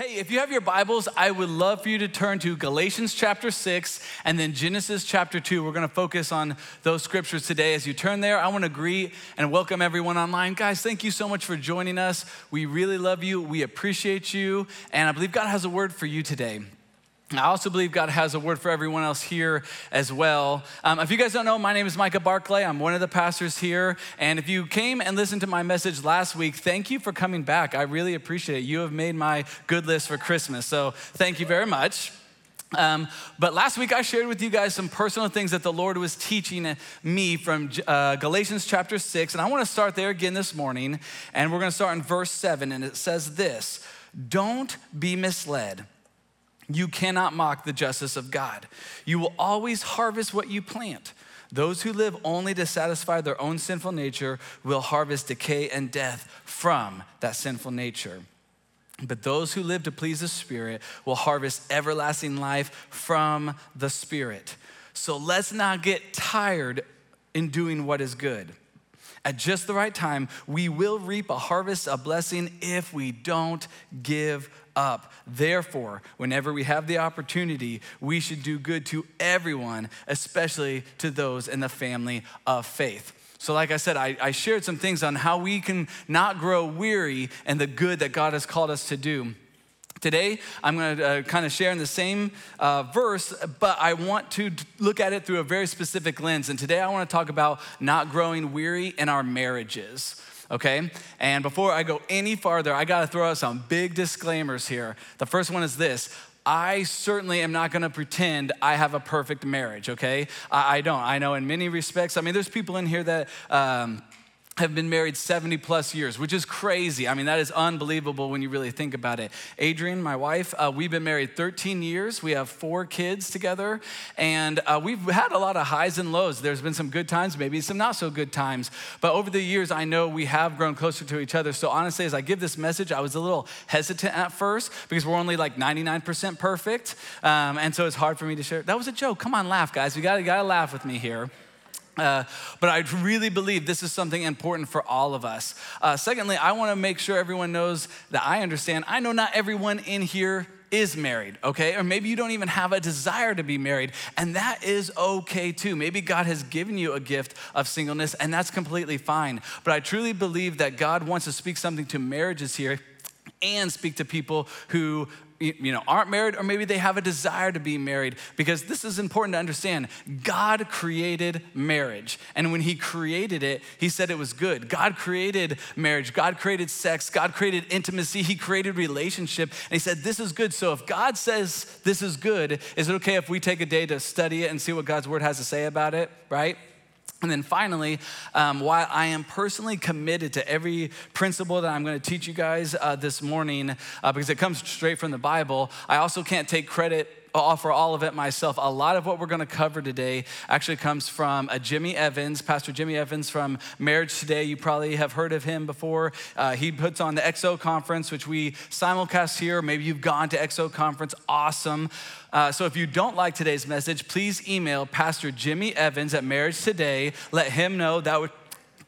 Hey, if you have your Bibles, I would love for you to turn to Galatians chapter 6 and then Genesis chapter 2. We're going to focus on those scriptures today. As you turn there, I want to greet and welcome everyone online. Guys, thank you so much for joining us. We really love you, we appreciate you, and I believe God has a word for you today. I also believe God has a word for everyone else here as well. Um, if you guys don't know, my name is Micah Barclay. I'm one of the pastors here. And if you came and listened to my message last week, thank you for coming back. I really appreciate it. You have made my good list for Christmas. So thank you very much. Um, but last week I shared with you guys some personal things that the Lord was teaching me from uh, Galatians chapter 6. And I want to start there again this morning. And we're going to start in verse 7. And it says this Don't be misled. You cannot mock the justice of God. You will always harvest what you plant. Those who live only to satisfy their own sinful nature will harvest decay and death from that sinful nature. But those who live to please the Spirit will harvest everlasting life from the Spirit. So let's not get tired in doing what is good. At just the right time, we will reap a harvest of blessing if we don't give up. Therefore, whenever we have the opportunity, we should do good to everyone, especially to those in the family of faith. So, like I said, I, I, shared some things on how we can not grow weary and the good that God has called us to do. Today, I'm going to uh, kind of share in the same uh, verse, but I want to look at it through a very specific lens. And today, I want to talk about not growing weary in our marriages okay? And before I go any farther, I gotta throw out some big disclaimers here. The first one is this I certainly am not gonna pretend I have a perfect marriage, okay? I, I don't. I know in many respects, I mean, there's people in here that, um, have been married 70 plus years, which is crazy. I mean, that is unbelievable when you really think about it. Adrian, my wife, uh, we've been married 13 years. We have four kids together, and uh, we've had a lot of highs and lows. There's been some good times, maybe some not so good times. But over the years, I know we have grown closer to each other. So honestly, as I give this message, I was a little hesitant at first because we're only like 99% perfect. Um, and so it's hard for me to share. That was a joke. Come on, laugh, guys. You gotta, gotta laugh with me here. Uh, but I really believe this is something important for all of us. Uh, secondly, I want to make sure everyone knows that I understand. I know not everyone in here is married, okay? Or maybe you don't even have a desire to be married, and that is okay too. Maybe God has given you a gift of singleness, and that's completely fine. But I truly believe that God wants to speak something to marriages here and speak to people who you know, aren't married or maybe they have a desire to be married because this is important to understand. God created marriage. And when he created it, he said it was good. God created marriage. God created sex. God created intimacy. He created relationship. And he said, this is good. So if God says this is good, is it okay if we take a day to study it and see what God's word has to say about it, right? And then finally, um, while I am personally committed to every principle that I'm going to teach you guys uh, this morning, uh, because it comes straight from the Bible, I also can't take credit offer all of it myself. A lot of what we're going to cover today actually comes from a Jimmy Evans, Pastor Jimmy Evans from Marriage Today. You probably have heard of him before. Uh, he puts on the XO conference, which we simulcast here. Maybe you've gone to XO conference. Awesome. Uh, so if you don't like today's message, please email Pastor Jimmy Evans at Marriage Today. Let him know that would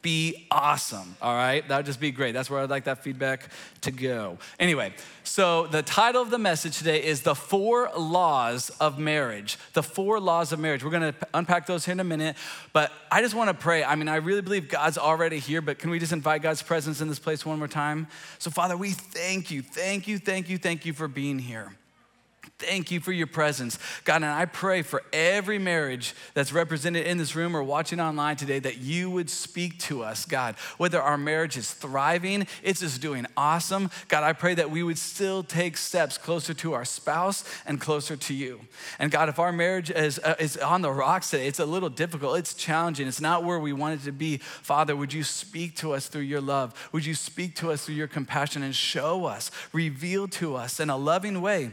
be awesome, all right? That would just be great. That's where I'd like that feedback to go. Anyway, so the title of the message today is The Four Laws of Marriage. The Four Laws of Marriage. We're gonna unpack those here in a minute, but I just wanna pray. I mean, I really believe God's already here, but can we just invite God's presence in this place one more time? So, Father, we thank you, thank you, thank you, thank you for being here. Thank you for your presence. God, and I pray for every marriage that's represented in this room or watching online today that you would speak to us, God. Whether our marriage is thriving, it's just doing awesome. God, I pray that we would still take steps closer to our spouse and closer to you. And God, if our marriage is, uh, is on the rocks today, it's a little difficult, it's challenging, it's not where we want it to be. Father, would you speak to us through your love? Would you speak to us through your compassion and show us, reveal to us in a loving way?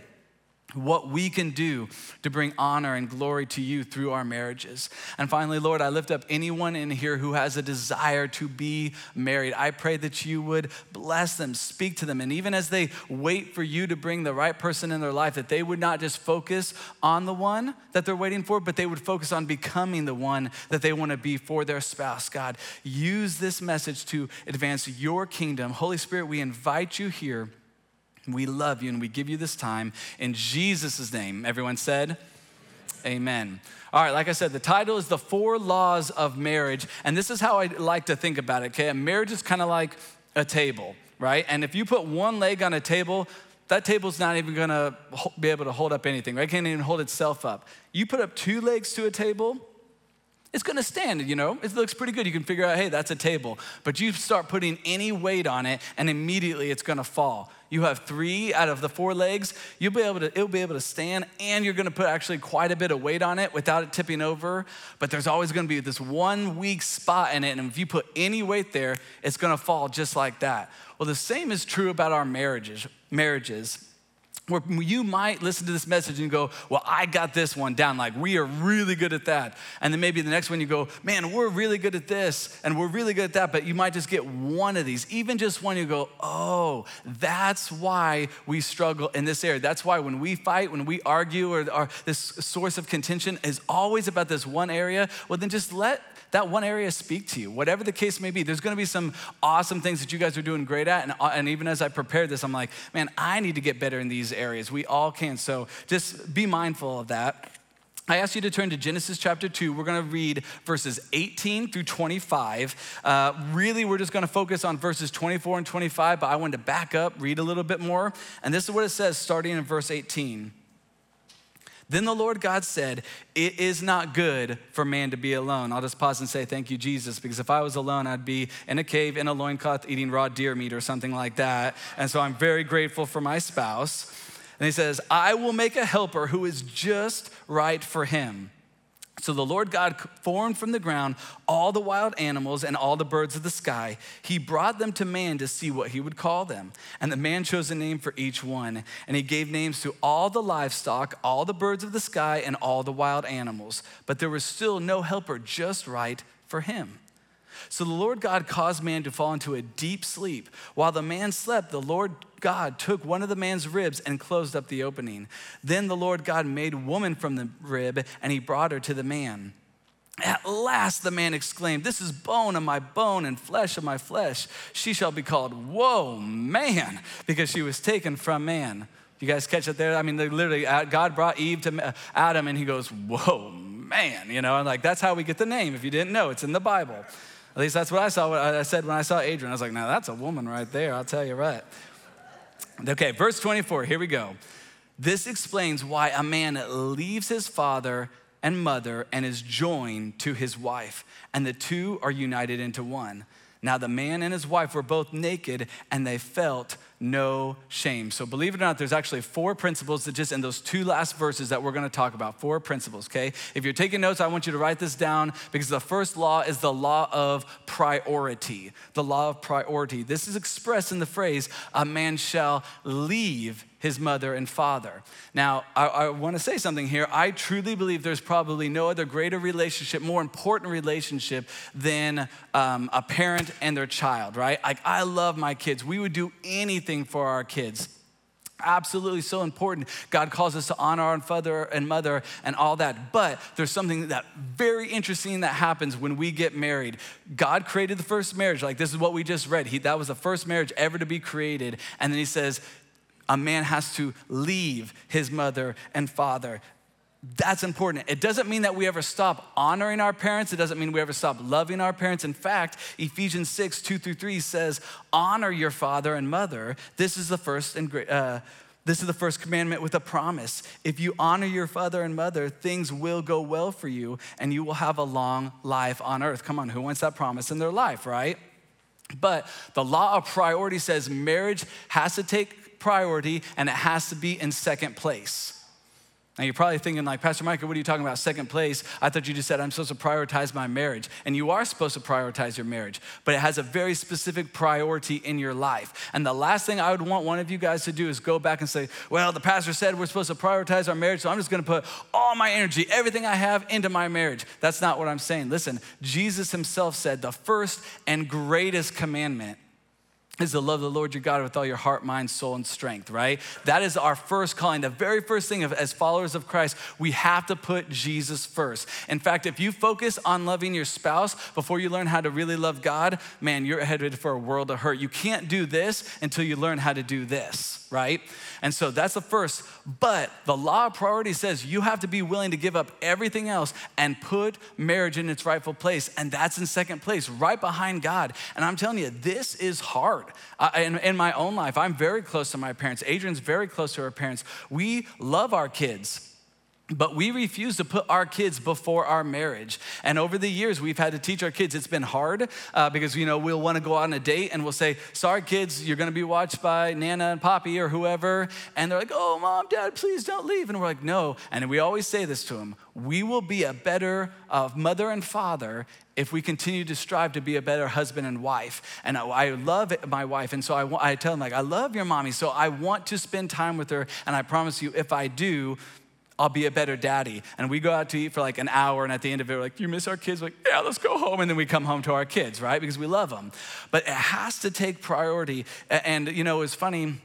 What we can do to bring honor and glory to you through our marriages. And finally, Lord, I lift up anyone in here who has a desire to be married. I pray that you would bless them, speak to them, and even as they wait for you to bring the right person in their life, that they would not just focus on the one that they're waiting for, but they would focus on becoming the one that they want to be for their spouse. God, use this message to advance your kingdom. Holy Spirit, we invite you here We love you and we give you this time in Jesus' name. Everyone said, Amen. All right, like I said, the title is The Four Laws of Marriage. And this is how I like to think about it, okay? Marriage is kind of like a table, right? And if you put one leg on a table, that table's not even gonna be able to hold up anything, right? It can't even hold itself up. You put up two legs to a table, it's gonna stand, you know? It looks pretty good. You can figure out, hey, that's a table. But you start putting any weight on it, and immediately it's gonna fall. You have three out of the four legs, you'll be able to, it'll be able to stand, and you're gonna put actually quite a bit of weight on it without it tipping over. But there's always gonna be this one weak spot in it, and if you put any weight there, it's gonna fall just like that. Well, the same is true about our marriages. Marriages where you might listen to this message and go, Well, I got this one down. Like, we are really good at that. And then maybe the next one you go, Man, we're really good at this and we're really good at that. But you might just get one of these, even just one, you go, Oh, that's why we struggle in this area. That's why when we fight, when we argue, or, this source of contention is always about this one area. Well, then just let that one area speak to you, whatever the case may be. There's gonna be some awesome things that you guys are doing great at. And, uh, and even as I prepared this, I'm like, man, I need to get better in these areas. We all can. So just be mindful of that. I ask you to turn to Genesis chapter 2. We're going to read verses 18 through 25. Uh, really, we're just going to focus on verses 24 and 25, but I wanted to back up, read a little bit more. And this is what it says starting in verse 18. Then the Lord God said, It is not good for man to be alone. I'll just pause and say, Thank you, Jesus, because if I was alone, I'd be in a cave in a loincloth eating raw deer meat or something like that. And so I'm very grateful for my spouse. And he says, I will make a helper who is just right for him. So the Lord God formed from the ground all the wild animals and all the birds of the sky. He brought them to man to see what he would call them. And the man chose a name for each one. And he gave names to all the livestock, all the birds of the sky, and all the wild animals. But there was still no helper just right for him. So the Lord God caused man to fall into a deep sleep. While the man slept, the Lord God took one of the man's ribs and closed up the opening. Then the Lord God made woman from the rib, and he brought her to the man. At last the man exclaimed, This is bone of my bone and flesh of my flesh. She shall be called, Whoa, man, because she was taken from man. You guys catch it there? I mean, they literally, uh, God brought Eve to Adam, and he goes, Whoa, man, you know, and like that's how we get the name. If you didn't know, it's in the Bible. At least that's what I saw. What I said when I saw Adrian. I was like, now that's a woman right there. I'll tell you right. Okay, verse 24. Here we go. This explains why a man leaves his father and mother and is joined to his wife, and the two are united into one. Now, the man and his wife were both naked and they felt no shame. So, believe it or not, there's actually four principles that just in those two last verses that we're gonna talk about. Four principles, okay? If you're taking notes, I want you to write this down because the first law is the law of priority. The law of priority. This is expressed in the phrase, a man shall leave his mother and father. Now, I, I want to say something here. I truly believe there's probably no other greater relationship, more important relationship than um, a parent and their child, right? Like, I love my kids. We would do anything for our kids. Absolutely so important. God calls us to honor our father and mother and all that. But there's something that very interesting that happens when we get married. God created the first marriage, like this is what we just read. He, that was the first marriage ever to be created. And then he says, a man has to leave his mother and father. That's important. It doesn't mean that we ever stop honoring our parents. It doesn't mean we ever stop loving our parents. In fact, Ephesians 6, 2 through 3 says, honor your father and mother. This is the first and uh, this is the first commandment with a promise. If you honor your father and mother, things will go well for you and you will have a long life on earth. Come on, who wants that promise in their life, right? But the law of priority says marriage has to take priority and it has to be in second place. Now you're probably thinking like, Pastor Micah, what are you talking about? Second place. I thought you just said I'm supposed to prioritize my marriage. And you are supposed to prioritize your marriage, but it has a very specific priority in your life. And the last thing I would want one of you guys to do is go back and say, well, the pastor said we're supposed to prioritize our marriage, so I'm just gonna put all my energy, everything I have into my marriage. That's not what I'm saying. Listen, Jesus himself said the first and greatest commandment is to love the Lord your God with all your heart, mind, soul, and strength, right? That is our first calling. The very first thing of, as followers of Christ, we have to put Jesus first. In fact, if you focus on loving your spouse before you learn how to really love God, man, you're headed for a world of hurt. You can't do this until you learn how to do this, right? And so that's the first. But the law of priority says you have to be willing to give up everything else and put marriage in its rightful place. And that's in second place, right behind God. And I'm telling you, this is hard. Uh, in, in my own life, I'm very close to my parents. Adrian's very close to her parents. We love our kids. But we refuse to put our kids before our marriage. And over the years, we've had to teach our kids. It's been hard uh, because, you know, we'll want to go on a date and we'll say, sorry, kids, you're going to be watched by Nana and Poppy or whoever. And they're like, oh, mom, dad, please don't leave. And we're like, no. And we always say this to them we will be a better uh, mother and father if we continue to strive to be a better husband and wife. And I, I love my wife. And so I, I tell them, like, I love your mommy. So I want to spend time with her. And I promise you, if I do, I'll be a better daddy. And we go out to eat for like an hour, and at the end of it, we're like, You miss our kids? We're like, yeah, let's go home. And then we come home to our kids, right? Because we love them. But it has to take priority. And, you know, it's funny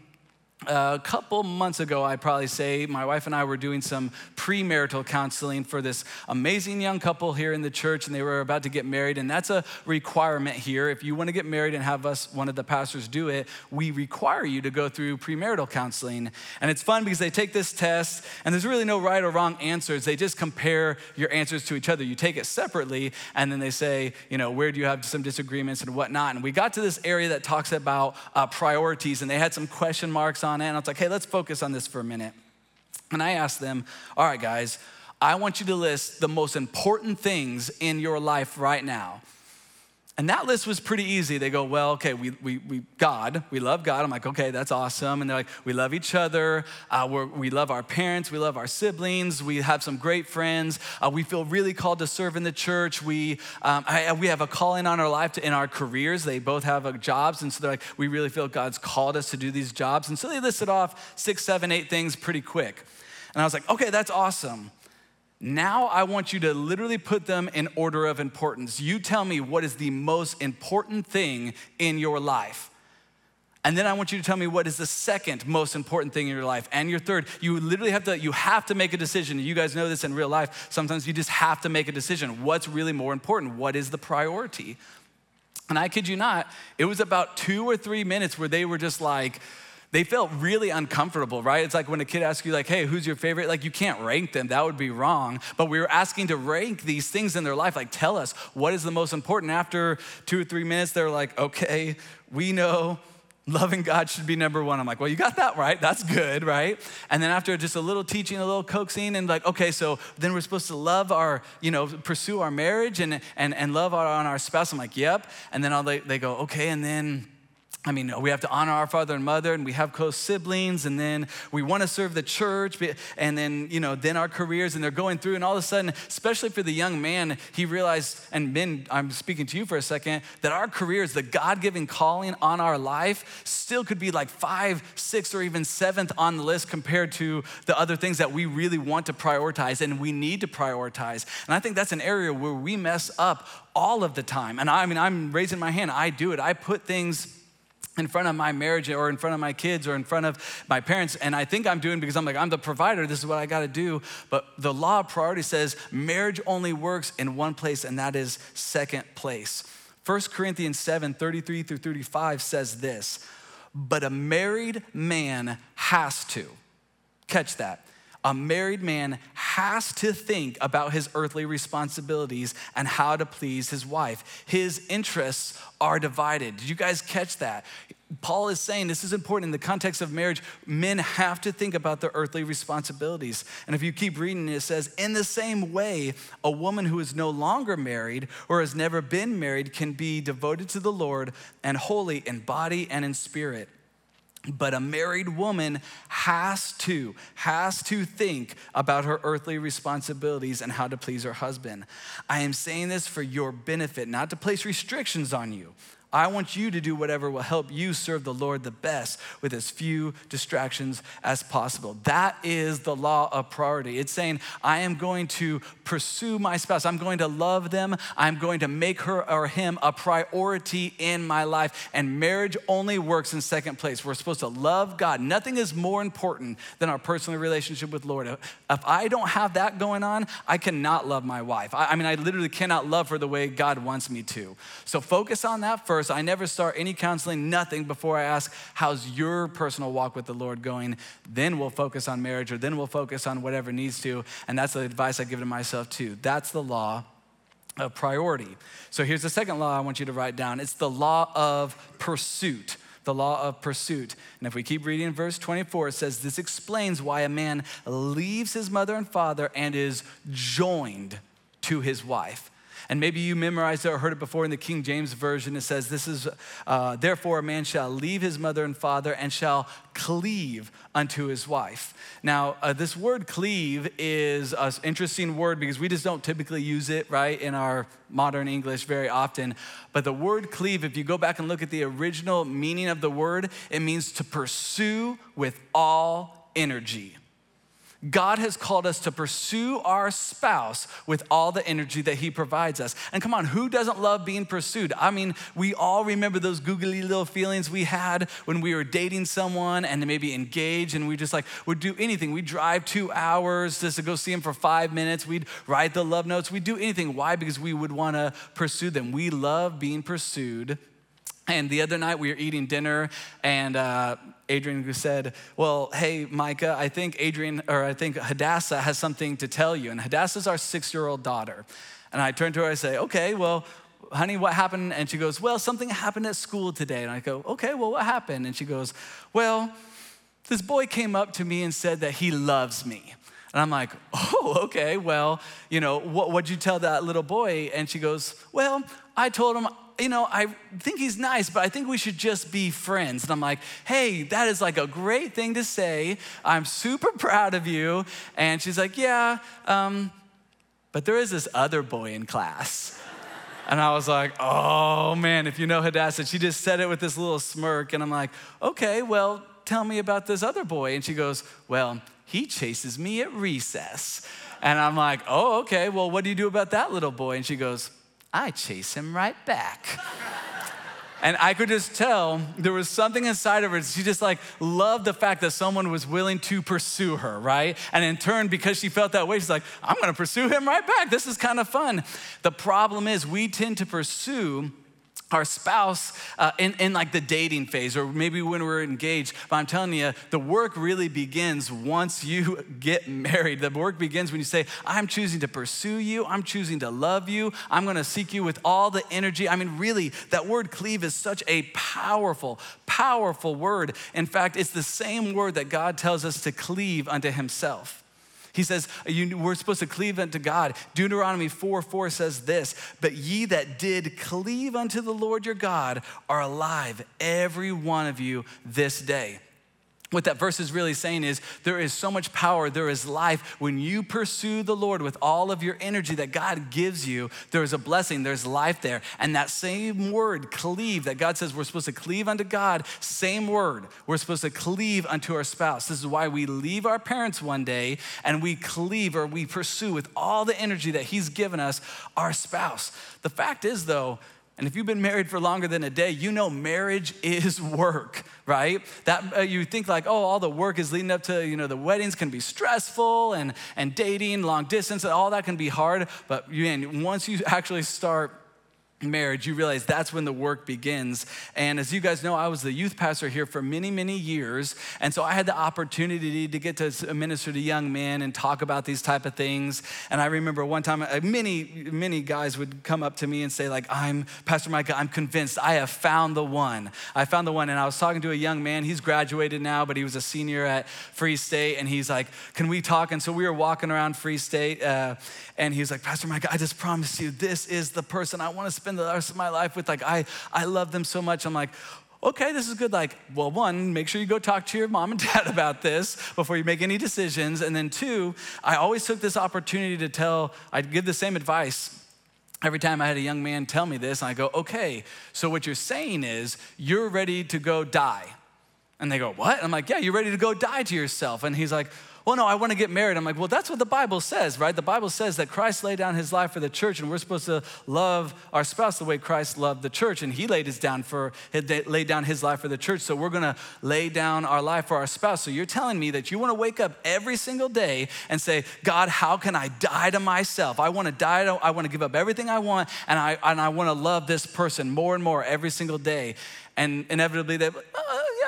a couple months ago, I probably say, my wife and I were doing some premarital counseling for this amazing young couple here in the church, and they were about to get married. And that's a requirement here. If you want to get married and have us, one of the pastors, do it, we require you to go through premarital counseling. And it's fun because they take this test, and there's really no right or wrong answers. They just compare your answers to each other. You take it separately, and then they say, you know, where do you have some disagreements and whatnot. And we got to this area that talks about uh, priorities, and they had some question marks on on it. And I was like, hey, let's focus on this for a minute. And I asked them, all right, guys, I want you to list the most important things in your life right now. And that list was pretty easy. They go, well, okay, we, we, we God, we love God. I'm like, okay, that's awesome. And they're like, we love each other. Uh, we love our parents. We love our siblings. We have some great friends. Uh, we feel really called to serve in the church. We, um, I, we have a calling on our life to, in our careers. They both have uh, jobs. And so they're like, we really feel God's called us to do these jobs. And so they listed off six, seven, eight things pretty quick. And I was like, okay, that's awesome. Now I want you to literally put them in order of importance. You tell me what is the most important thing in your life. And then I want you to tell me what is the second most important thing in your life and your third. You literally have to you have to make a decision. You guys know this in real life. Sometimes you just have to make a decision. What's really more important? What is the priority? And I kid you not, it was about 2 or 3 minutes where they were just like they felt really uncomfortable, right? It's like when a kid asks you, like, hey, who's your favorite? Like, you can't rank them, that would be wrong. But we were asking to rank these things in their life, like, tell us what is the most important. After two or three minutes, they're like, okay, we know loving God should be number one. I'm like, well, you got that right. That's good, right? And then after just a little teaching, a little coaxing, and like, okay, so then we're supposed to love our, you know, pursue our marriage and and and love our, on our spouse. I'm like, yep. And then I'll, they, they go, okay, and then I mean, we have to honor our father and mother, and we have close siblings, and then we want to serve the church, and then, you know, then our careers, and they're going through, and all of a sudden, especially for the young man, he realized, and men, I'm speaking to you for a second, that our careers, the God given calling on our life, still could be like five, six, or even seventh on the list compared to the other things that we really want to prioritize and we need to prioritize. And I think that's an area where we mess up all of the time. And I mean, I'm raising my hand, I do it. I put things in front of my marriage or in front of my kids or in front of my parents. And I think I'm doing because I'm like, I'm the provider, this is what I gotta do. But the law of priority says marriage only works in one place, and that is second place. 1 Corinthians 7 33 through 35 says this, but a married man has to, catch that, a married man has to think about his earthly responsibilities and how to please his wife. His interests are divided. Did you guys catch that? Paul is saying this is important in the context of marriage. Men have to think about their earthly responsibilities. And if you keep reading, it says, in the same way, a woman who is no longer married or has never been married can be devoted to the Lord and holy in body and in spirit. But a married woman has to, has to think about her earthly responsibilities and how to please her husband. I am saying this for your benefit, not to place restrictions on you. I want you to do whatever will help you serve the Lord the best with as few distractions as possible. That is the law of priority. It's saying, I am going to pursue my spouse, I'm going to love them, I'm going to make her or him a priority in my life. And marriage only works in second place. We're supposed to love God. Nothing is more important than our personal relationship with Lord. If I don't have that going on, I cannot love my wife. I, mean, I literally cannot love her the way God wants me to. So focus on that first. I never start any counseling, nothing, before I ask, How's your personal walk with the Lord going? Then we'll focus on marriage, or then we'll focus on whatever needs to. And that's the advice I give to myself, too. That's the law of priority. So here's the second law I want you to write down it's the law of pursuit the law of pursuit. And if we keep reading verse 24, it says, This explains why a man leaves his mother and father and is joined to his wife. And maybe you memorized it or heard it before in the King James Version. It says, This is, uh, therefore, a man shall leave his mother and father and shall cleave unto his wife. Now, uh, this word cleave is an interesting word because we just don't typically use it, right, in our modern English very often. But the word cleave, if you go back and look at the original meaning of the word, it means to pursue with all energy. God has called us to pursue our spouse with all the energy that He provides us. And come on, who doesn't love being pursued? I mean, we all remember those googly little feelings we had when we were dating someone and maybe engaged, and we just like would do anything. We'd drive two hours just to go see them for five minutes. We'd write the love notes. We'd do anything. Why? Because we would want to pursue them. We love being pursued. And the other night we were eating dinner, and uh, Adrian who said, Well, hey, Micah, I think Adrian, or I think Hadassah has something to tell you. And Hadassah's our six year old daughter. And I turn to her, I say, Okay, well, honey, what happened? And she goes, Well, something happened at school today. And I go, Okay, well, what happened? And she goes, Well, this boy came up to me and said that he loves me. And I'm like, oh, okay, well, you know, what, what'd you tell that little boy? And she goes, well, I told him you know, I think he's nice, but I think we should just be friends. And I'm like, hey, that is like a great thing to say. I'm super proud of you. And she's like, yeah, um, but there is this other boy in class. And I was like, oh man, if you know Hadassah, she just said it with this little smirk. And I'm like, okay, well, tell me about this other boy. And she goes, well, he chases me at recess. And I'm like, oh, okay, well, what do you do about that little boy? And she goes, I chase him right back. And I could just tell there was something inside of her. She just like loved the fact that someone was willing to pursue her, right? And in turn, because she felt that way, she's like, I'm gonna pursue him right back. This is kind of fun. The problem is, we tend to pursue our spouse uh, in, in like the dating phase or maybe when we're engaged but i'm telling you the work really begins once you get married. The work begins when you say i'm choosing to pursue you. I'm choosing to love you. I'm going to seek you with all the energy. I mean really that word cleave is such a powerful powerful word. In fact it's the same word that god tells us to cleave unto himself he says, We're supposed to cleave unto God. Deuteronomy 4 4 says this, But ye that did cleave unto the Lord your God are alive, every one of you this day. What that verse is really saying is there is so much power, there is life. When you pursue the Lord with all of your energy that God gives you, there is a blessing, there's life there. And that same word, cleave, that God says we're supposed to cleave unto God, same word, we're supposed to cleave unto our spouse. This is why we leave our parents one day and we cleave or we pursue with all the energy that He's given us our spouse. The fact is, though, and if you've been married for longer than a day, you know marriage is work, right? That uh, you think like, oh, all the work is leading up to, you know, the weddings can be stressful and and dating, long distance, all that can be hard. But you, once you actually start marriage, you realize that's when the work begins. And as you guys know, I was the youth pastor here for many, many years. And so I had the opportunity to get to minister to young men and talk about these type of things. And I remember one time, uh, many, many guys would come up to me and say like, I'm, Pastor Micah, I'm convinced I have found the one. I found the one. And I was talking to a young man, he's graduated now, but he was a senior at Free State. And he's like, can we talk? And so we were walking around Free State uh, and he's like, Pastor Micah, I just promise you, this is the person I want to spend spend the rest of my life with. Like, I, I love them so much. I'm like, okay, this is good. Like, well, one, make sure you go talk to your mom and dad about this before you make any decisions. And then two, I always took this opportunity to tell, I'd give the same advice every time I had a young man tell me this, and I go, okay, so what you're saying is you're ready to go die. And they go, what? I'm like, yeah, you're ready to go die to yourself. And he's like, well, no, I want to get married. I'm like, well, that's what the Bible says, right? The Bible says that Christ laid down his life for the church, and we're supposed to love our spouse the way Christ loved the church, and he laid his down for laid down his life for the church. So we're gonna lay down our life for our spouse. So you're telling me that you want to wake up every single day and say, God, how can I die to myself? I want to die. To, I want to give up everything I want, and I and I want to love this person more and more every single day. And inevitably, they. Uh,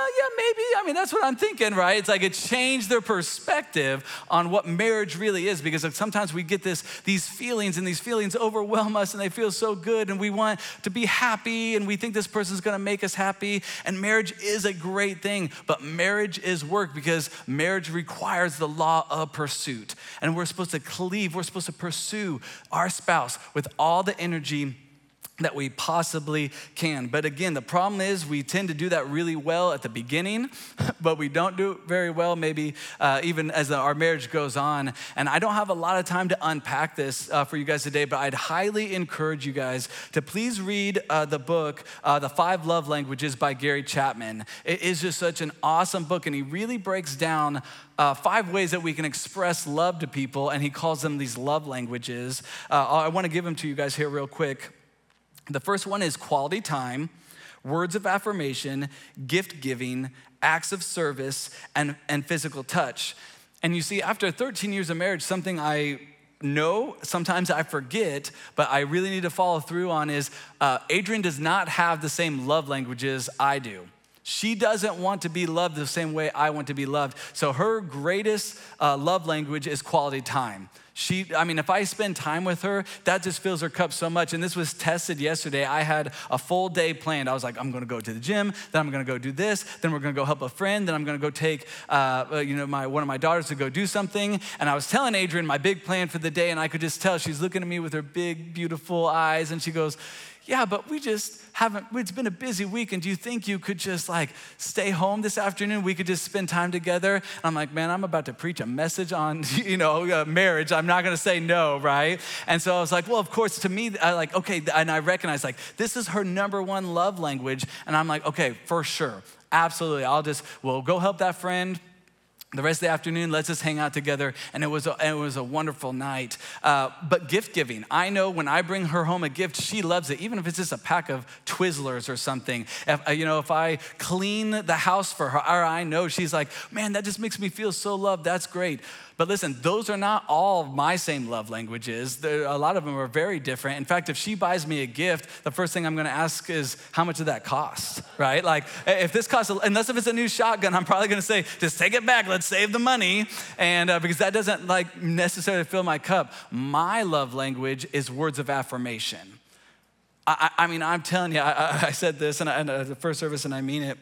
yeah, yeah, maybe. I mean, that's what I'm thinking, right? It's like it changed their perspective on what marriage really is because sometimes we get this, these feelings and these feelings overwhelm us and they feel so good and we want to be happy and we think this person's gonna make us happy. And marriage is a great thing, but marriage is work because marriage requires the law of pursuit. And we're supposed to cleave, we're supposed to pursue our spouse with all the energy that we possibly can. But again, the problem is we tend to do that really well at the beginning, but we don't do it very well maybe uh, even as our marriage goes on. And I don't have a lot of time to unpack this uh, for you guys today, but I'd highly encourage you guys to please read uh, the book, uh, The Five Love Languages by Gary Chapman. It is just such an awesome book, and he really breaks down uh, five ways that we can express love to people, and he calls them these love languages. Uh, I want to give them to you guys here real quick. The first one is quality time, words of affirmation, gift giving, acts of service, and, and physical touch. And you see, after 13 years of marriage, something I know, sometimes I forget, but I really need to follow through on is uh, Adrian does not have the same love languages I do. She doesn't want to be loved the same way I want to be loved. So her greatest uh, love language is quality time. She, I mean, if I spend time with her, that just fills her cup so much. And this was tested yesterday. I had a full day planned. I was like, I'm gonna go to the gym, then I'm gonna go do this, then we're gonna go help a friend, then I'm gonna go take, uh, you know, my, one of my daughters to go do something. And I was telling Adrian my big plan for the day, and I could just tell she's looking at me with her big, beautiful eyes, and she goes, yeah, but we just haven't, it's been a busy week, and do you think you could just like stay home this afternoon? We could just spend time together. And I'm like, man, I'm about to preach a message on, you know, uh, marriage. I'm not gonna say no, right? And so I was like, well, of course, to me, I like, okay, and I recognize like, this is her number one love language. And I'm like, okay, for sure, absolutely. I'll just, we'll go help that friend the rest of the afternoon, let's just hang out together. And it was a, it was a wonderful night. Uh, but gift giving, I know when I bring her home a gift, she loves it, even if it's just a pack of Twizzlers or something. If, uh, you know, if I clean the house for her, I know she's like, man, that just makes me feel so loved. That's great. But listen, those are not all my same love languages. There, a lot of them are very different. In fact, if she buys me a gift, the first thing I'm gonna ask is, how much did that cost, right? Like, if this costs, unless if it's a new shotgun, I'm probably gonna say, just take it back, let's save the money. And uh, because that doesn't like necessarily fill my cup. My love language is words of affirmation. I, I, I mean, I'm telling you, I, I said this in, in the first service and I mean it.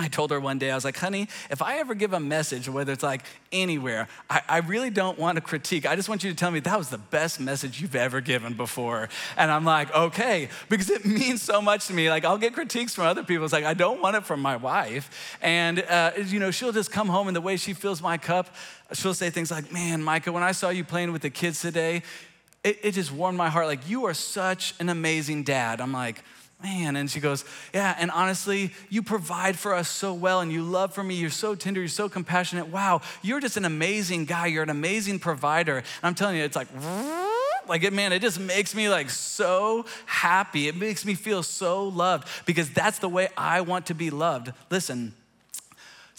I told her one day, I was like, honey, if I ever give a message, whether it's like anywhere, I, I, really don't want to critique. I just want you to tell me that was the best message you've ever given before. And I'm like, okay, because it means so much to me. Like, I'll get critiques from other people. It's like, I don't want it from my wife. And, uh, you know, she'll just come home and the way she fills my cup, she'll say things like, man, Micah, when I saw you playing with the kids today, it, it just warmed my heart. Like, you are such an amazing dad. I'm like, man. And she goes, yeah, and honestly, you provide for us so well and you love for me. You're so tender. You're so compassionate. Wow, you're just an amazing guy. You're an amazing provider. And I'm telling you, it's like, like it, man, it just makes me like so happy. It makes me feel so loved because that's the way I want to be loved. Listen,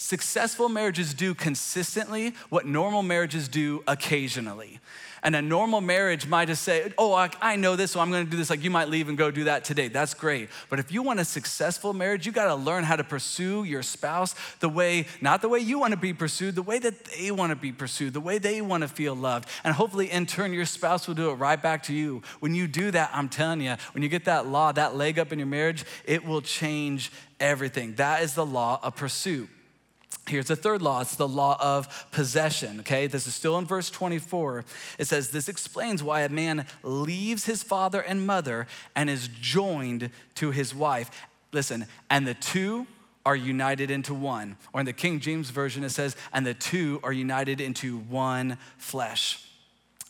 successful marriages do consistently what normal marriages do occasionally. And a normal marriage might just say, Oh, I, I know this, so I'm gonna do this. Like you might leave and go do that today. That's great. But if you want a successful marriage, you gotta learn how to pursue your spouse the way, not the way you wanna be pursued, the way that they wanna be pursued, the way they wanna feel loved. And hopefully, in turn, your spouse will do it right back to you. When you do that, I'm telling you, when you get that law, that leg up in your marriage, it will change everything. That is the law of pursuit. Here's the third law it's the law of possession, okay? This is still in verse 24. It says, This explains why a man leaves his father and mother and is joined to his wife. Listen, and the two are united into one. Or in the King James Version, it says, And the two are united into one flesh.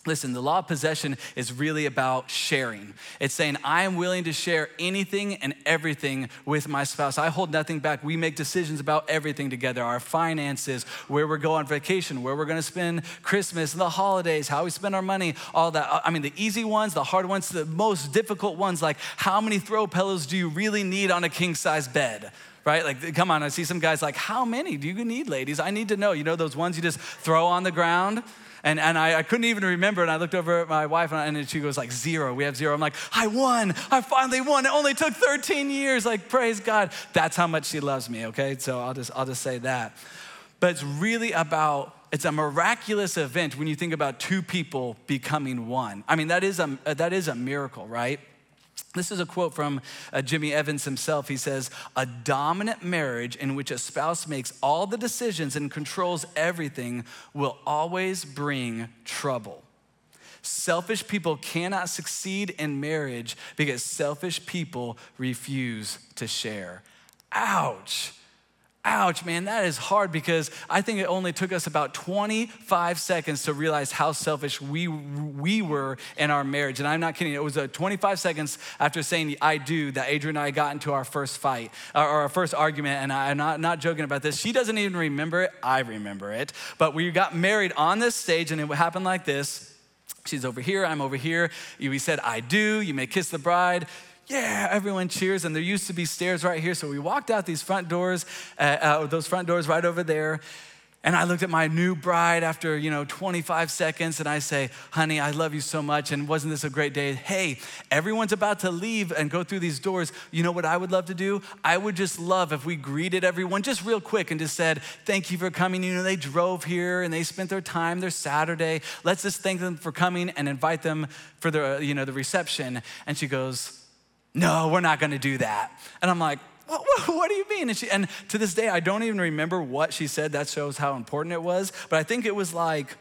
Listen, the law of possession is really about sharing. It's saying, I am willing to share anything and everything with my spouse. I hold nothing back. We make decisions about everything together our finances, where we're going on vacation, where we're gonna spend Christmas, the holidays, how we spend our money, all that. I mean, the easy ones, the hard ones, the most difficult ones, like how many throw pillows do you really need on a king size bed? right? Like, come on, I see some guys like, how many do you need, ladies? I need to know. You know those ones you just throw on the ground? And, and I, I, couldn't even remember. And I looked over at my wife and, and she goes like zero. We have zero. I'm like, I won. I finally won. It only took 13 years. Like, praise God. That's how much she loves me. Okay. So I'll just, I'll just say that. But it's really about, it's a miraculous event when you think about two people becoming one. I mean, that is a, that is a miracle, right? This is a quote from uh, Jimmy Evans himself. He says, A dominant marriage in which a spouse makes all the decisions and controls everything will always bring trouble. Selfish people cannot succeed in marriage because selfish people refuse to share. Ouch. Ouch, man, that is hard because I think it only took us about 25 seconds to realize how selfish we, we were in our marriage. And I'm not kidding, it was a 25 seconds after saying I do that Adrian and I got into our first fight uh, or our first argument. And I'm not, not joking about this. She doesn't even remember it, I remember it. But we got married on this stage and it happened like this. She's over here, I'm over here. We said, I do. You may kiss the bride yeah, everyone cheers. And there used to be stairs right here. So we walked out these front doors, uh, uh, those front doors right over there. And I looked at my new bride after, you know, 25 seconds and I say, honey, I love you so much. And wasn't this a great day? Hey, everyone's about to leave and go through these doors. You know what I would love to do? I would just love if we greeted everyone just real quick and just said, thank you for coming. You know, they drove here and they spent their time, their Saturday. Let's just thank them for coming and invite them for the, you know, the reception. And she goes, no, we're not gonna do that. And I'm like, what, what, what, do you mean? And, she, and to this day, I don't even remember what she said. That shows how important it was. But I think it was like,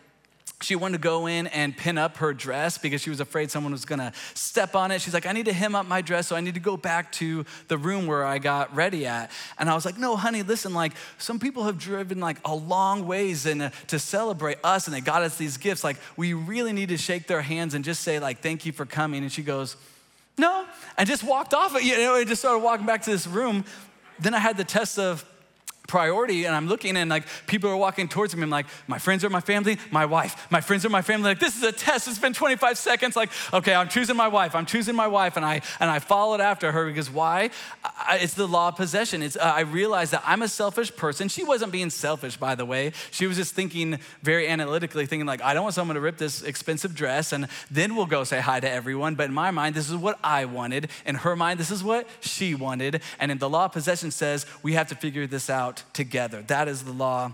she wanted to go in and pin up her dress because she was afraid someone was gonna step on it. She's like, I need to hem up my dress, so I need to go back to the room where I got ready at. And I was like, No, honey, listen, like some people have driven like a long ways and uh, to celebrate us, and they got us these gifts. Like we really need to shake their hands and just say like, Thank you for coming. And she goes, no, I just walked off, you know, I just started walking back to this room. Then I had the test of priority and I'm looking and like people are walking towards me. I'm like, my friends are my family, my wife. My friends are my family. Like, this is a test. It's been 25 seconds. Like, okay, I'm choosing my wife. I'm choosing my wife. And I and I followed after her because why? I, it's the law of possession. It's uh, I realized that I'm a selfish person. She wasn't being selfish, by the way. She was just thinking very analytically, thinking like, I don't want someone to rip this expensive dress and then we'll go say hi to everyone. But in my mind, this is what I wanted. In her mind, this is what she wanted. And in the law of possession says we have to figure this out together. That is the law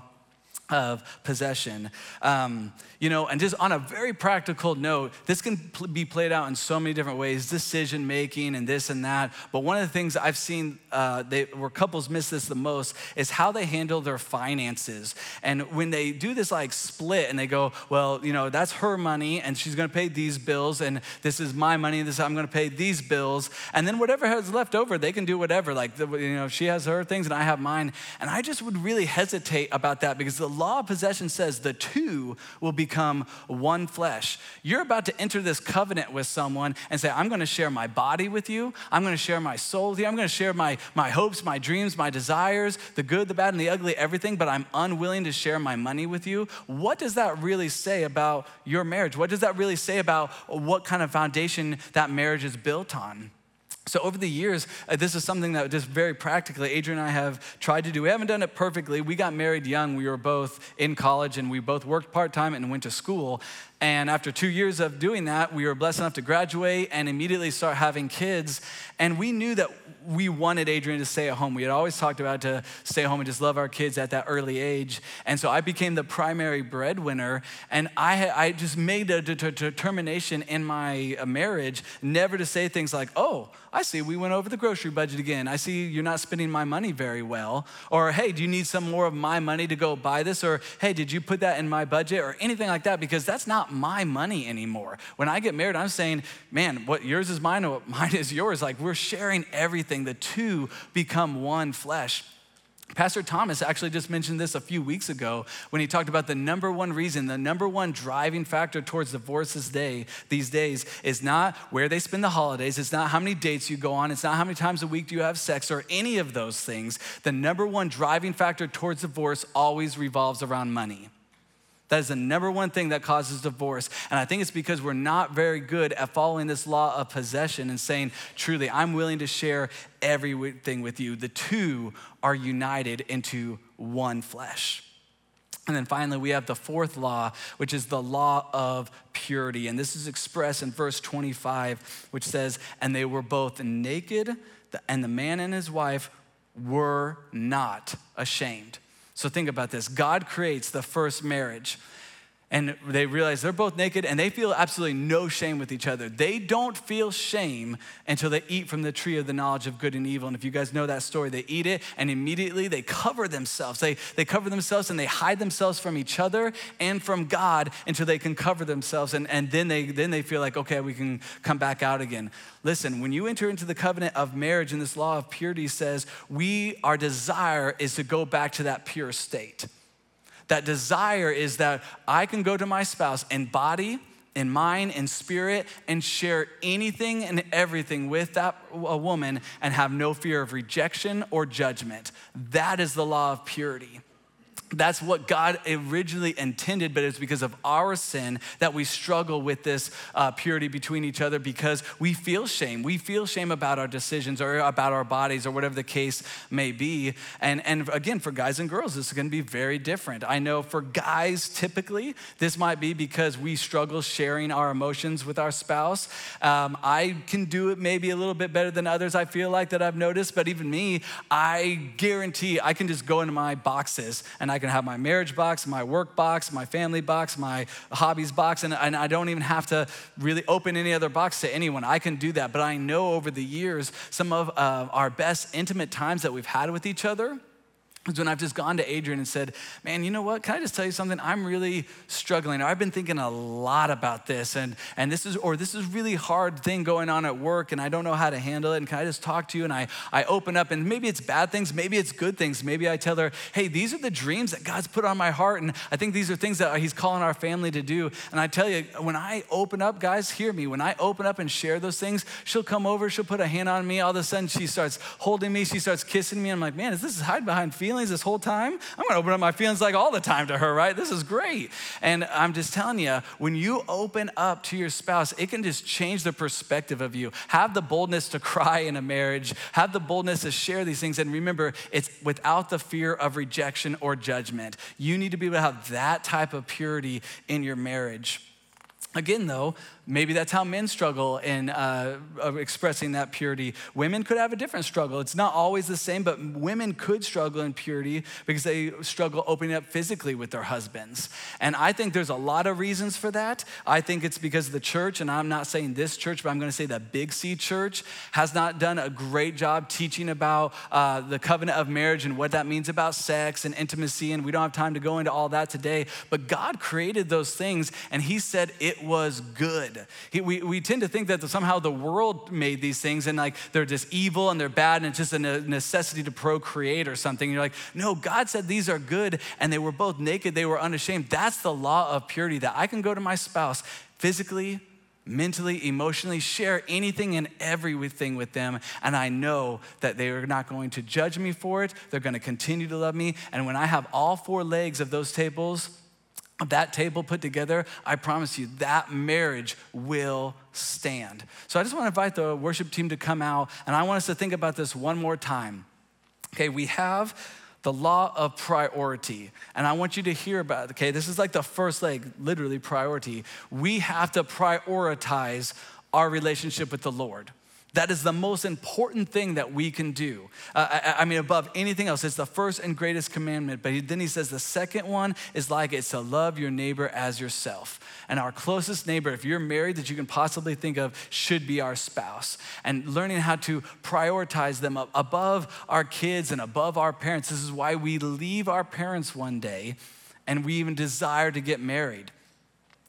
of possession. Um, you know, and just on a very practical note, this can pl- be played out in so many different ways decision making and this and that. But one of the things I've seen uh, they, where couples miss this the most is how they handle their finances. And when they do this like split and they go, well, you know, that's her money and she's gonna pay these bills, and this is my money, this I'm gonna pay these bills. And then whatever has left over, they can do whatever. Like, you know, she has her things and I have mine. And I just would really hesitate about that because the law of possession says the two will become one flesh. You're about to enter this covenant with someone and say, I'm going to share my body with you. I'm going to share my soul with you. I'm going to share my, my hopes, my dreams, my desires, the good, the bad, and the ugly, everything, but I'm unwilling to share my money with you. What does that really say about your marriage? What does that really say about what kind of foundation that marriage is built on? So, over the years, uh, this is something that just very practically, Adrian and I have tried to do. We haven't done it perfectly. We got married young. We were both in college and we both worked part time and went to school. And after two years of doing that, we were blessed enough to graduate and immediately start having kids. And we knew that we wanted Adrian to stay at home. We had always talked about to stay home and just love our kids at that early age. And so I became the primary breadwinner. And I, I just made a determination in my uh, marriage never to say things like, oh, I see we went over the grocery budget again. I see you're not spending my money very well. Or, hey, do you need some more of my money to go buy this? Or, hey, did you put that in my budget? Or anything like that, because that's not my money anymore. When I get married, I'm saying, man, what yours is mine, or what mine is yours. Like we're sharing everything. The two become one flesh. Pastor Thomas actually just mentioned this a few weeks ago when he talked about the number one reason, the number one driving factor towards divorces day, these days is not where they spend the holidays, it's not how many dates you go on, it's not how many times a week do you have sex or any of those things. The number one driving factor towards divorce always revolves around money. That is the number one thing that causes divorce. And I think it's because we're not very good at following this law of possession and saying, truly, I'm willing to share everything with you. The two are united into one flesh. And then finally, we have the fourth law, which is the law of purity. And this is expressed in verse 25, which says, And they were both naked, and the man and his wife were not ashamed. So think about this. God creates the first marriage and they realize they're both naked and they feel absolutely no shame with each other. They don't feel shame until they eat from the tree of the knowledge of good and evil. And if you guys know that story, they eat it and immediately they cover themselves. They, they cover themselves and they hide themselves from each other and from God until they can cover themselves. And, and then, they, then they feel like, okay, we can come back out again. Listen, when you enter into the covenant of marriage and this law of purity says, we, our desire is to go back to that pure state. That desire is that I can go to my spouse in body, in mind, in spirit, and share anything and everything with that a woman and have no fear of rejection or judgment. That is the law of purity. That's what God originally intended, but it's because of our sin that we struggle with this uh, purity between each other because we feel shame. We feel shame about our decisions or about our bodies or whatever the case may be. And, and again, for guys and girls, this is going to be very different. I know for guys, typically, this might be because we struggle sharing our emotions with our spouse. Um, I can do it maybe a little bit better than others, I feel like that I've noticed, but even me, I guarantee I can just go into my boxes and I I can have my marriage box, my work box, my family box, my hobbies box, and, and I don't even have to really open any other box to anyone. I can do that. But I know over the years, some of uh, our best intimate times that we've had with each other is when I've just gone to Adrian and said, Man, you know what? Can I just tell you something? I'm really struggling. I've been thinking a lot about this, and, and this is, or this is really hard thing going on at work, and I don't know how to handle it. And can I just talk to you? And I, I open up, and maybe it's bad things, maybe it's good things. Maybe I tell her, Hey, these are the dreams that God's put on my heart, and I think these are things that He's calling our family to do. And I tell you, when I open up, guys, hear me. When I open up and share those things, she'll come over, she'll put a hand on me. All of a sudden, she starts holding me, she starts kissing me. I'm like, Man, is this hide behind feelings? Feelings this whole time? I'm gonna open up my feelings like all the time to her, right? This is great. And I'm just telling you, when you open up to your spouse, it can just change the perspective of you. Have the boldness to cry in a marriage, have the boldness to share these things. And remember, it's without the fear of rejection or judgment. You need to be able to have that type of purity in your marriage. Again, though, maybe that's how men struggle in uh, expressing that purity. Women could have a different struggle. It's not always the same, but women could struggle in purity because they struggle opening up physically with their husbands. And I think there's a lot of reasons for that. I think it's because the church, and I'm not saying this church, but I'm going to say the Big C church has not done a great job teaching about uh, the covenant of marriage and what that means about sex and intimacy. And we don't have time to go into all that today. But God created those things, and He said it was good. He, we, we tend to think that somehow the world made these things and like they're just evil and they're bad and it's just a necessity to procreate or something. And you're like, no, God said these are good and they were both naked, they were unashamed. That's the law of purity that I can go to my spouse physically, mentally, emotionally, share anything and everything with them. And I know that they are not going to judge me for it. They're going to continue to love me. And when I have all four legs of those tables, that table put together, I promise you that marriage will stand. So I just want to invite the worship team to come out, and I want us to think about this one more time. Okay, we have the law of priority, and I want you to hear about. Okay, this is like the first leg, literally priority. We have to prioritize our relationship with the Lord. That is the most important thing that we can do. Uh, I, I, mean, above anything else, it's the first and greatest commandment. But he, then he says the second one is like it's to love your neighbor as yourself. And our closest neighbor, if you're married, that you can possibly think of, should be our spouse. And learning how to prioritize them above our kids and above our parents. This is why we leave our parents one day and we even desire to get married.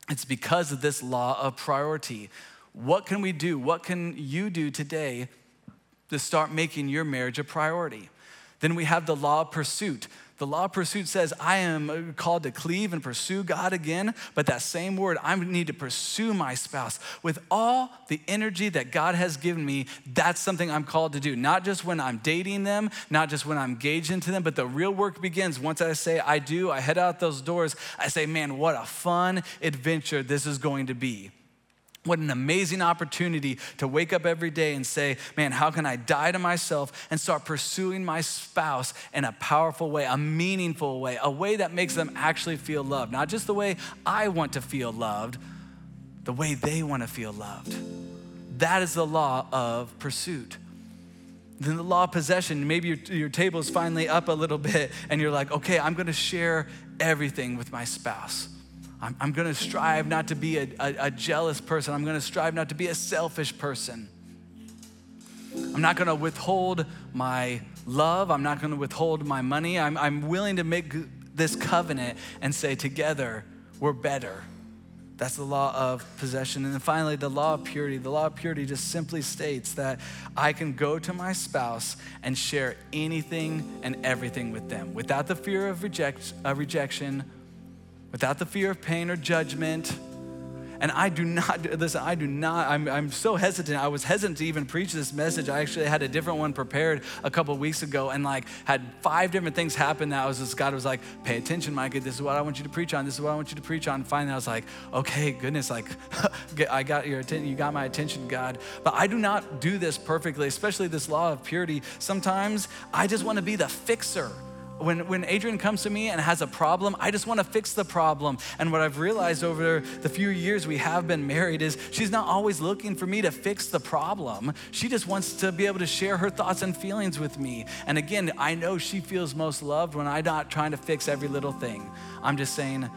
It's because of this law of priority. What can we do? What can you do today to start making your marriage a priority? Then we have the law of pursuit. The law of pursuit says, I am called to cleave and pursue God again, but that same word, I need to pursue my spouse with all the energy that God has given me. That's something I'm called to do, not just when I'm dating them, not just when I'm engaged into them, but the real work begins once I say I do. I head out those doors. I say, man, what a fun adventure this is going to be. What an amazing opportunity to wake up every day and say, man, how can I die to myself and start pursuing my spouse in a powerful way, a meaningful way, a way that makes them actually feel loved? Not just the way I want to feel loved, the way they want to feel loved. That is the law of pursuit. Then the law of possession, maybe your, your table is finally up a little bit and you're like, okay, I'm gonna share everything with my spouse. I'm, I'm going to strive not to be a, a, a jealous person. I'm going to strive not to be a selfish person. I'm not going to withhold my love. I'm not going to withhold my money. I'm, I'm willing to make this covenant and say, together, we're better. That's the law of possession. And then finally, the law of purity. The law of purity just simply states that I can go to my spouse and share anything and everything with them without the fear of reject, rejection without the fear of pain or judgment. And I do not, listen, I do not, I'm, I'm so hesitant. I was hesitant to even preach this message. I actually had a different one prepared a couple weeks ago and like had five different things happen that I was just, God was like, pay attention, Micah. This is what I want you to preach on. This is what I want you to preach on. finally, I was like, okay, goodness, like, I got your attention. You got my attention, God. But I do not do this perfectly, especially this law of purity. Sometimes I just want to be the fixer when, when Adrian comes to me and has a problem, I just want to fix the problem. And what I've realized over the few years we have been married is she's not always looking for me to fix the problem. She just wants to be able to share her thoughts and feelings with me. And again, I know she feels most loved when I'm not trying to fix every little thing. I'm just saying,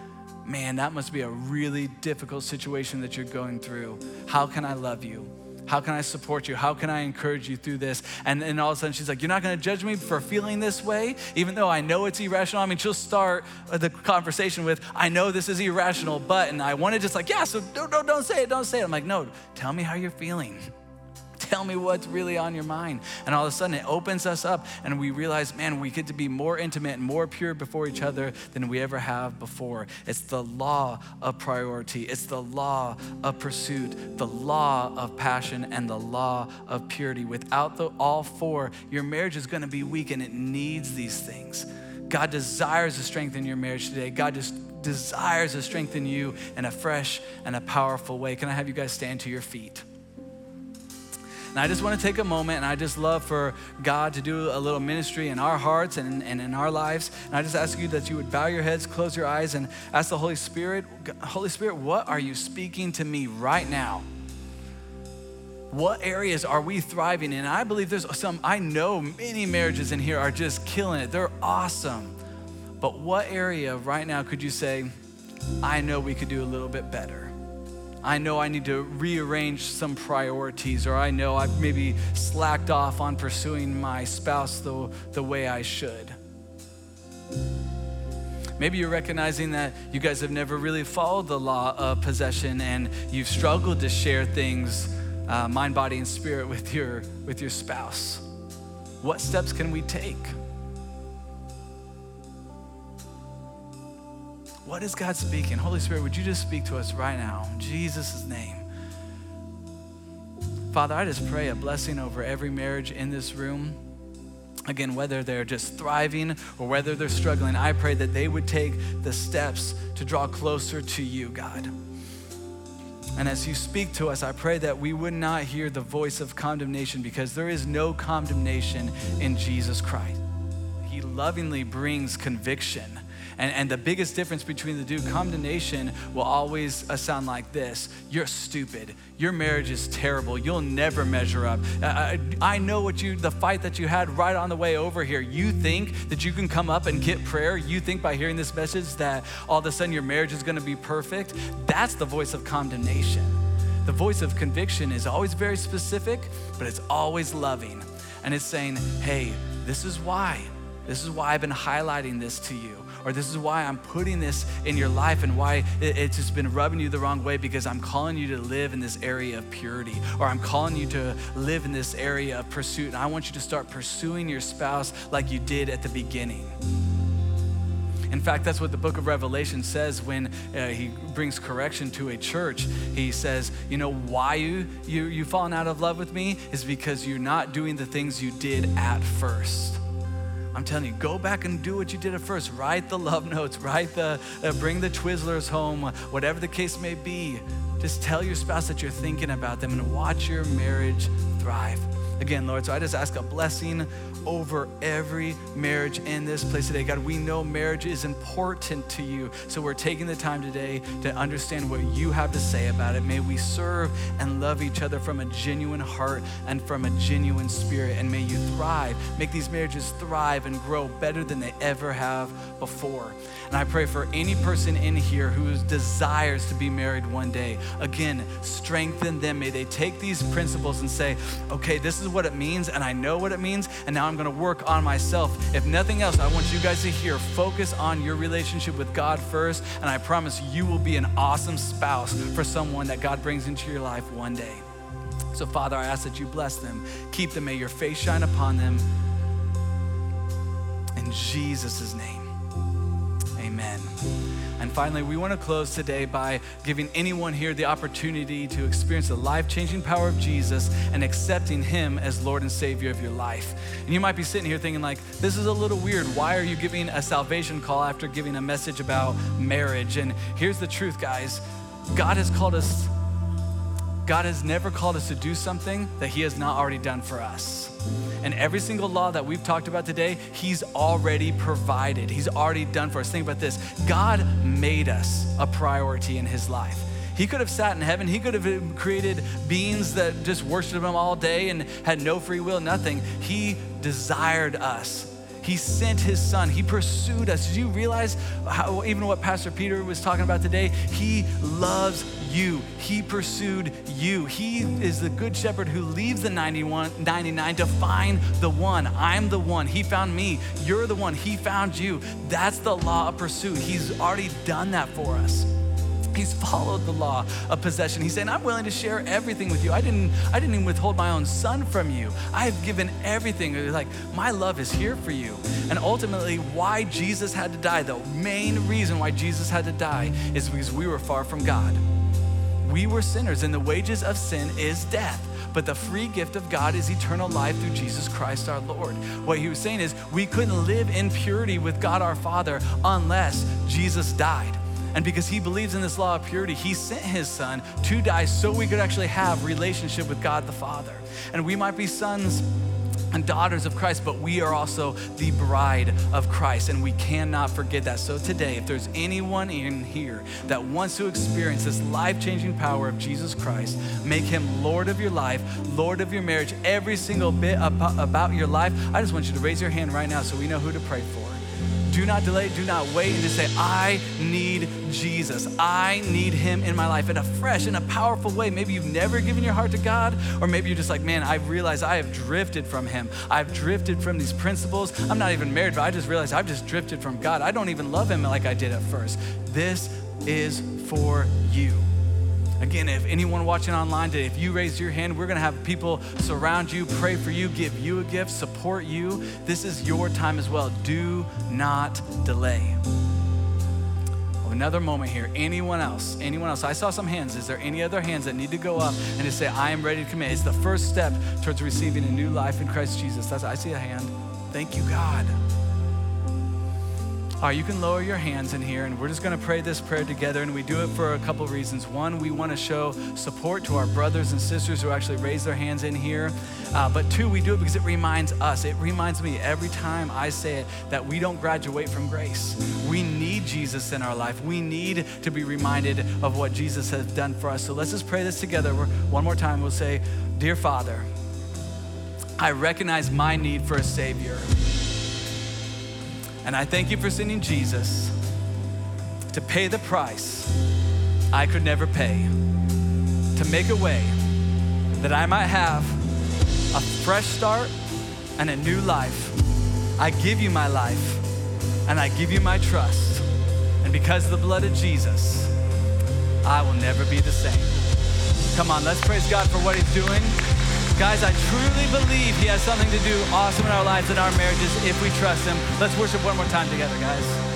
man, that must be a really difficult situation that you're going through. How can I love you? How can I support you? How can I encourage you through this? And then all of a sudden she's like, You're not gonna judge me for feeling this way, even though I know it's irrational. I mean, she'll start uh, the conversation with, I know this is irrational, but, and I want to just like, Yeah, so don't, don't, don't say it, don't say it. I'm like, No, tell me how you're feeling. Tell me what's really on your mind. And all of a sudden, it opens us up, and we realize, man, we get to be more intimate and more pure before each other than we ever have before. It's the law of priority, it's the law of pursuit, the law of passion, and the law of purity. Without the, all four, your marriage is going to be weak, and it needs these things. God desires to strengthen your marriage today. God just desires to strengthen you in a fresh and a powerful way. Can I have you guys stand to your feet? And I just want to take a moment and I just love for God to do a little ministry in our hearts and, and in our lives. And I just ask you that you would bow your heads, close your eyes, and ask the Holy Spirit, Holy Spirit, what are you speaking to me right now? What areas are we thriving in? I believe there's some, I know many marriages in here are just killing it. They're awesome. But what area right now could you say, I know we could do a little bit better? I know I need to rearrange some priorities, or I know I've maybe slacked off on pursuing my spouse the, the way I should. Maybe you're recognizing that you guys have never really followed the law of possession and you've struggled to share things, uh, mind, body, and spirit with your, with your spouse. What steps can we take? What is God speaking? Holy Spirit, would you just speak to us right now in Jesus' name? Father, I just pray a blessing over every marriage in this room. Again, whether they're just thriving or whether they're struggling, I pray that they would take the steps to draw closer to you, God. And as you speak to us, I pray that we would not hear the voice of condemnation because there is no condemnation in Jesus Christ. He lovingly brings conviction and, and the biggest difference between the two, condemnation will always uh, sound like this You're stupid. Your marriage is terrible. You'll never measure up. Uh, I, I know what you, the fight that you had right on the way over here. You think that you can come up and get prayer. You think by hearing this message that all of a sudden your marriage is going to be perfect. That's the voice of condemnation. The voice of conviction is always very specific, but it's always loving. And it's saying, hey, this is why. This is why I've been highlighting this to you or this is why I'm putting this in your life and why it's just been rubbing you the wrong way because I'm calling you to live in this area of purity, or I'm calling you to live in this area of pursuit. And I want you to start pursuing your spouse like you did at the beginning. In fact, that's what the book of Revelation says when uh, he brings correction to a church. He says, You know, why you, you, you've fallen out of love with me is because you're not doing the things you did at first. I'm telling you, go back and do what you did at first. Write the love notes, write the, uh, bring the Twizzlers home, whatever the case may be. Just tell your spouse that you're thinking about them and watch your marriage thrive again, Lord. So I just ask a blessing over every marriage in this place today. God, we know marriage is important to you. So we're taking the time today to understand what you have to say about it. May we serve and love each other from a genuine heart and from a genuine spirit. And may you thrive, make these marriages thrive and grow better than they ever have before. And I pray for any person in here who desires to be married one day. Again, strengthen them. May they take these principles and say, okay, this is what it means, and I know what it means, and now I'm gonna work on myself. If nothing else, I want you guys to hear focus on your relationship with God first, and I promise you will be an awesome spouse for someone that God brings into your life one day. So, Father, I ask that you bless them, keep them, may your face shine upon them. In Jesus' name. Amen. And finally, we want to close today by giving anyone here the opportunity to experience the life changing power of Jesus and accepting Him as Lord and Savior of your life. And you might be sitting here thinking, like, this is a little weird. Why are you giving a salvation call after giving a message about marriage? And here's the truth, guys God has called us, God has never called us to do something that He has not already done for us. And every single law that we've talked about today, He's already provided. He's already done for us. Think about this God made us a priority in His life. He could have sat in heaven. He could have created beings that just worshiped Him all day and had no free will, nothing. He desired us he sent his son. He pursued us. Did you realize how, even what Pastor Peter was talking about today? He loves you. He pursued you. He is the good shepherd who leaves the 91, 99 to find the one. I'm the one. He found me. You're the one. He found you. That's the law of pursuit. He's already done that for us. He's followed the law of possession. He's saying, I'm willing to share everything with you. I didn't, I didn't even withhold my own son from you. I have given everything. Like, my love is here for you. And ultimately, why Jesus had to die, the main reason why Jesus had to die is because we were far from God. We were sinners, and the wages of sin is death. But the free gift of God is eternal life through Jesus Christ our Lord. What he was saying is, we couldn't live in purity with God our Father unless Jesus died. And because he believes in this law of purity, he sent his son to die so we could actually have relationship with God the Father. And we might be sons and daughters of Christ, but we are also the bride of Christ, and we cannot forget that. So, today, if there's anyone in here that wants to experience this life changing power of Jesus Christ, make him Lord of your life, Lord of your marriage, every single bit about your life, I just want you to raise your hand right now so we know who to pray for. Do not delay, do not wait, and just say, I need Jesus. I need him in my life in a fresh, in a powerful way. Maybe you've never given your heart to God, or maybe you're just like, man, I realize I have drifted from him. I've drifted from these principles. I'm not even married, but I just realized I've just drifted from God. I don't even love him like I did at first. This is for you. Again, if anyone watching online today, if you raise your hand, we're gonna have people surround you, pray for you, give you a gift, support you. This is your time as well. Do not delay. Another moment here. Anyone else? Anyone else? I saw some hands. Is there any other hands that need to go up and to say, I am ready to commit? It's the first step towards receiving a new life in Christ Jesus. That's, I see a hand. Thank you, God. All right, you can lower your hands in here, and we're just going to pray this prayer together. And we do it for a couple reasons. One, we want to show support to our brothers and sisters who actually raise their hands in here. Uh, but two, we do it because it reminds us, it reminds me every time I say it, that we don't graduate from grace. We need Jesus in our life. We need to be reminded of what Jesus has done for us. So let's just pray this together. One more time, we'll say, Dear Father, I recognize my need for a Savior. And I thank you for sending Jesus to pay the price I could never pay, to make a way that I might have a fresh start and a new life. I give you my life and I give you my trust. And because of the blood of Jesus, I will never be the same. Come on, let's praise God for what He's doing. Guys, I truly believe He has something to do awesome in our lives and our marriages if we trust Him. Let's worship one more time together, guys.